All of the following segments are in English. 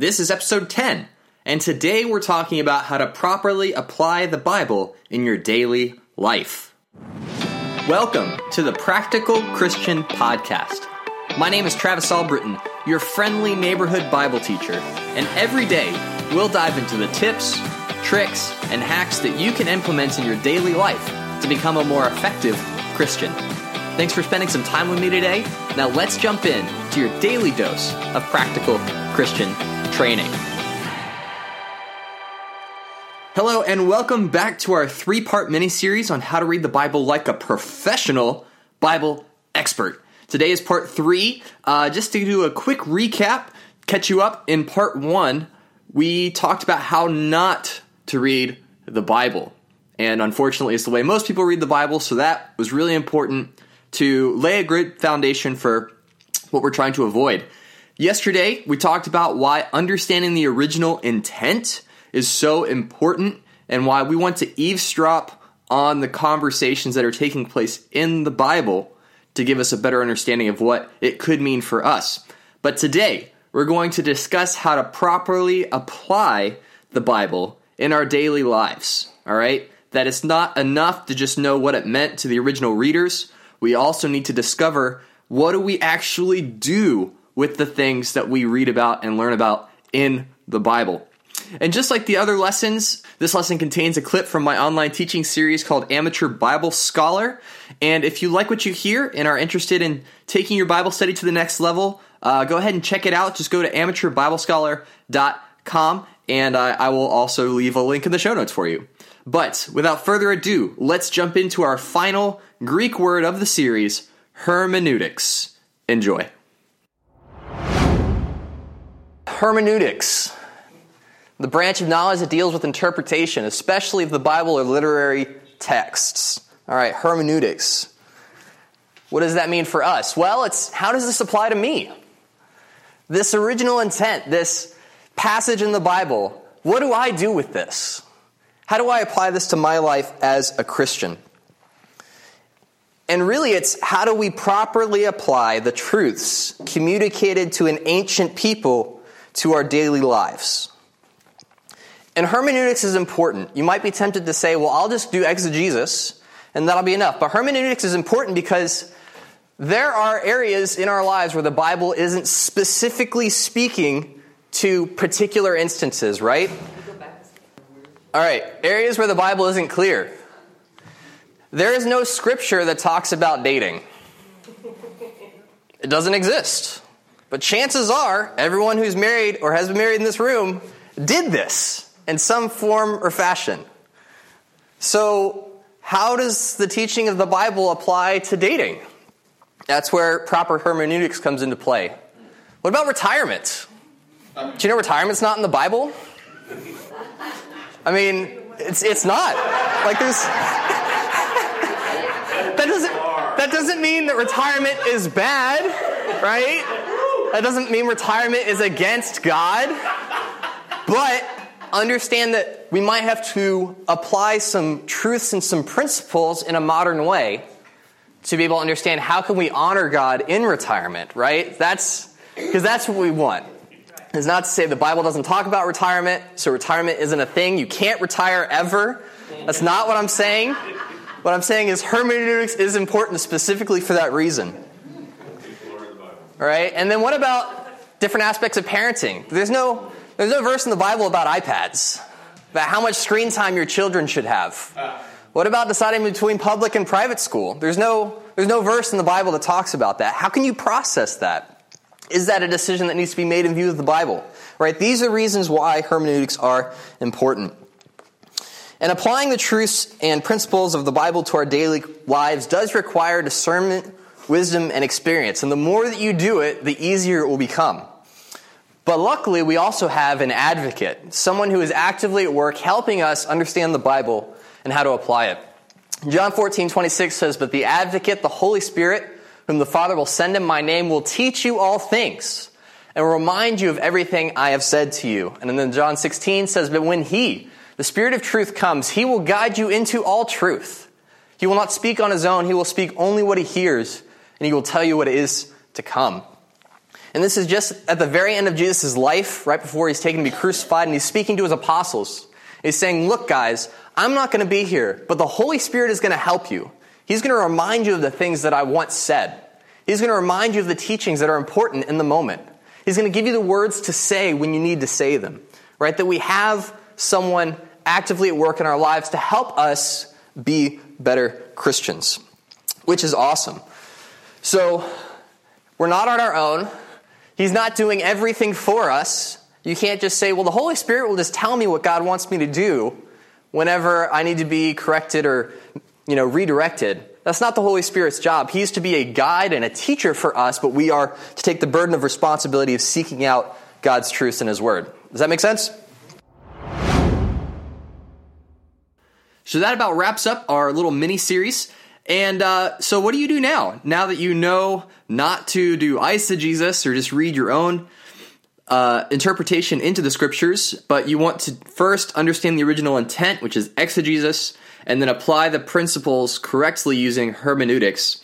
This is episode 10, and today we're talking about how to properly apply the Bible in your daily life. Welcome to the Practical Christian Podcast. My name is Travis Albritton, your friendly neighborhood Bible teacher, and every day we'll dive into the tips, tricks, and hacks that you can implement in your daily life to become a more effective Christian. Thanks for spending some time with me today. Now let's jump in to your daily dose of practical Christian training. Hello, and welcome back to our three part mini series on how to read the Bible like a professional Bible expert. Today is part three. Uh, just to do a quick recap, catch you up, in part one, we talked about how not to read the Bible. And unfortunately, it's the way most people read the Bible, so that was really important to lay a good foundation for what we're trying to avoid. Yesterday, we talked about why understanding the original intent is so important and why we want to eavesdrop on the conversations that are taking place in the Bible to give us a better understanding of what it could mean for us. But today, we're going to discuss how to properly apply the Bible in our daily lives. All right? That it's not enough to just know what it meant to the original readers. We also need to discover what do we actually do with the things that we read about and learn about in the Bible. And just like the other lessons, this lesson contains a clip from my online teaching series called Amateur Bible Scholar. And if you like what you hear and are interested in taking your Bible study to the next level, uh, go ahead and check it out. Just go to amateurbiblescholar.com and uh, I will also leave a link in the show notes for you. But without further ado, let's jump into our final Greek word of the series, hermeneutics. Enjoy hermeneutics, the branch of knowledge that deals with interpretation, especially of the Bible or literary texts. All right, hermeneutics. What does that mean for us? Well, it's how does this apply to me? This original intent, this passage in the Bible, what do I do with this? How do I apply this to my life as a Christian? And really, it's how do we properly apply the truths communicated to an ancient people to our daily lives. And hermeneutics is important. You might be tempted to say, well, I'll just do exegesis and that'll be enough. But hermeneutics is important because there are areas in our lives where the Bible isn't specifically speaking to particular instances, right? All right, areas where the Bible isn't clear. There is no scripture that talks about dating. It doesn't exist. But chances are, everyone who's married or has been married in this room did this in some form or fashion. So, how does the teaching of the Bible apply to dating? That's where proper hermeneutics comes into play. What about retirement? Do you know retirement's not in the Bible? I mean, it's it's not. Like there's that doesn't that doesn't mean that retirement is bad, right? That doesn't mean retirement is against God, but understand that we might have to apply some truths and some principles in a modern way to be able to understand how can we honor God in retirement, right? That's because that's what we want. It's not to say the Bible doesn't talk about retirement, so retirement isn't a thing. You can't retire ever. That's not what I'm saying. What I'm saying is hermeneutics is important specifically for that reason. All right? And then what about different aspects of parenting? There's no, there's no verse in the Bible about iPads, about how much screen time your children should have. What about deciding between public and private school? There's no, there's no verse in the Bible that talks about that. How can you process that? Is that a decision that needs to be made in view of the Bible? Right? These are reasons why hermeneutics are important. And applying the truths and principles of the Bible to our daily lives does require discernment wisdom, and experience. And the more that you do it, the easier it will become. But luckily, we also have an advocate, someone who is actively at work helping us understand the Bible and how to apply it. John 14, 26 says, But the advocate, the Holy Spirit, whom the Father will send in my name, will teach you all things and remind you of everything I have said to you. And then John 16 says, But when He, the Spirit of truth, comes, He will guide you into all truth. He will not speak on His own, He will speak only what He hears and he will tell you what it is to come. And this is just at the very end of Jesus' life, right before he's taken to be crucified, and he's speaking to his apostles. He's saying, Look, guys, I'm not going to be here, but the Holy Spirit is going to help you. He's going to remind you of the things that I once said. He's going to remind you of the teachings that are important in the moment. He's going to give you the words to say when you need to say them, right? That we have someone actively at work in our lives to help us be better Christians, which is awesome. So, we're not on our own. He's not doing everything for us. You can't just say, well, the Holy Spirit will just tell me what God wants me to do whenever I need to be corrected or, you know, redirected. That's not the Holy Spirit's job. He's to be a guide and a teacher for us, but we are to take the burden of responsibility of seeking out God's truth in His Word. Does that make sense? So that about wraps up our little mini series. And uh, so, what do you do now? Now that you know not to do eisegesis or just read your own uh, interpretation into the scriptures, but you want to first understand the original intent, which is exegesis, and then apply the principles correctly using hermeneutics.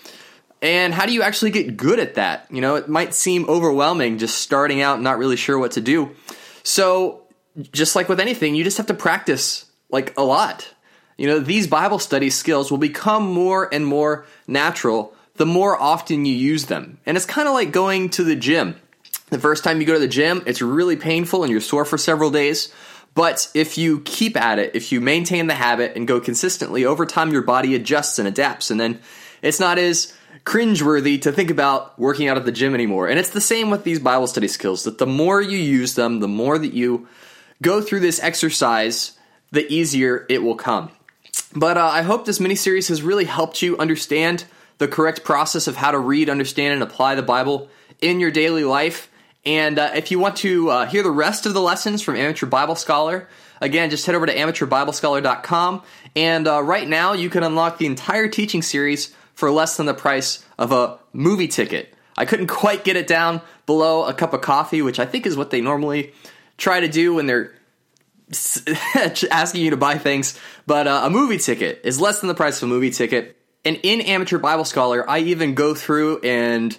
And how do you actually get good at that? You know, it might seem overwhelming just starting out, not really sure what to do. So, just like with anything, you just have to practice like a lot. You know, these Bible study skills will become more and more natural the more often you use them. And it's kind of like going to the gym. The first time you go to the gym, it's really painful and you're sore for several days. But if you keep at it, if you maintain the habit and go consistently, over time your body adjusts and adapts. And then it's not as cringeworthy to think about working out at the gym anymore. And it's the same with these Bible study skills that the more you use them, the more that you go through this exercise, the easier it will come. But uh, I hope this mini series has really helped you understand the correct process of how to read, understand, and apply the Bible in your daily life. And uh, if you want to uh, hear the rest of the lessons from Amateur Bible Scholar, again, just head over to amateurbiblescholar.com. And uh, right now, you can unlock the entire teaching series for less than the price of a movie ticket. I couldn't quite get it down below a cup of coffee, which I think is what they normally try to do when they're asking you to buy things, but uh, a movie ticket is less than the price of a movie ticket. And in Amateur Bible Scholar, I even go through and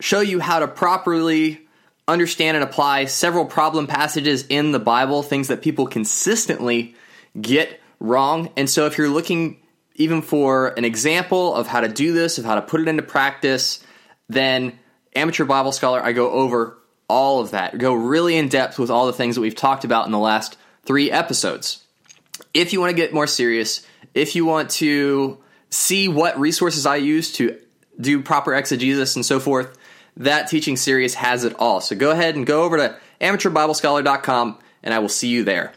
show you how to properly understand and apply several problem passages in the Bible, things that people consistently get wrong. And so if you're looking even for an example of how to do this, of how to put it into practice, then Amateur Bible Scholar, I go over all of that. Go really in depth with all the things that we've talked about in the last three episodes. If you want to get more serious, if you want to see what resources I use to do proper exegesis and so forth, that teaching series has it all. So go ahead and go over to amateurbiblescholar.com and I will see you there.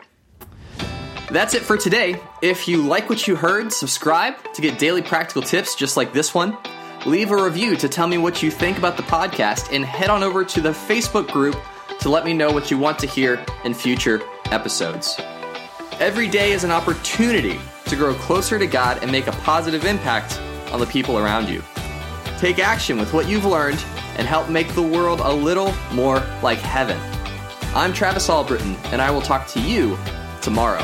That's it for today. If you like what you heard, subscribe to get daily practical tips just like this one. Leave a review to tell me what you think about the podcast and head on over to the Facebook group to let me know what you want to hear in future episodes. Every day is an opportunity to grow closer to God and make a positive impact on the people around you. Take action with what you've learned and help make the world a little more like heaven. I'm Travis Albritton, and I will talk to you tomorrow.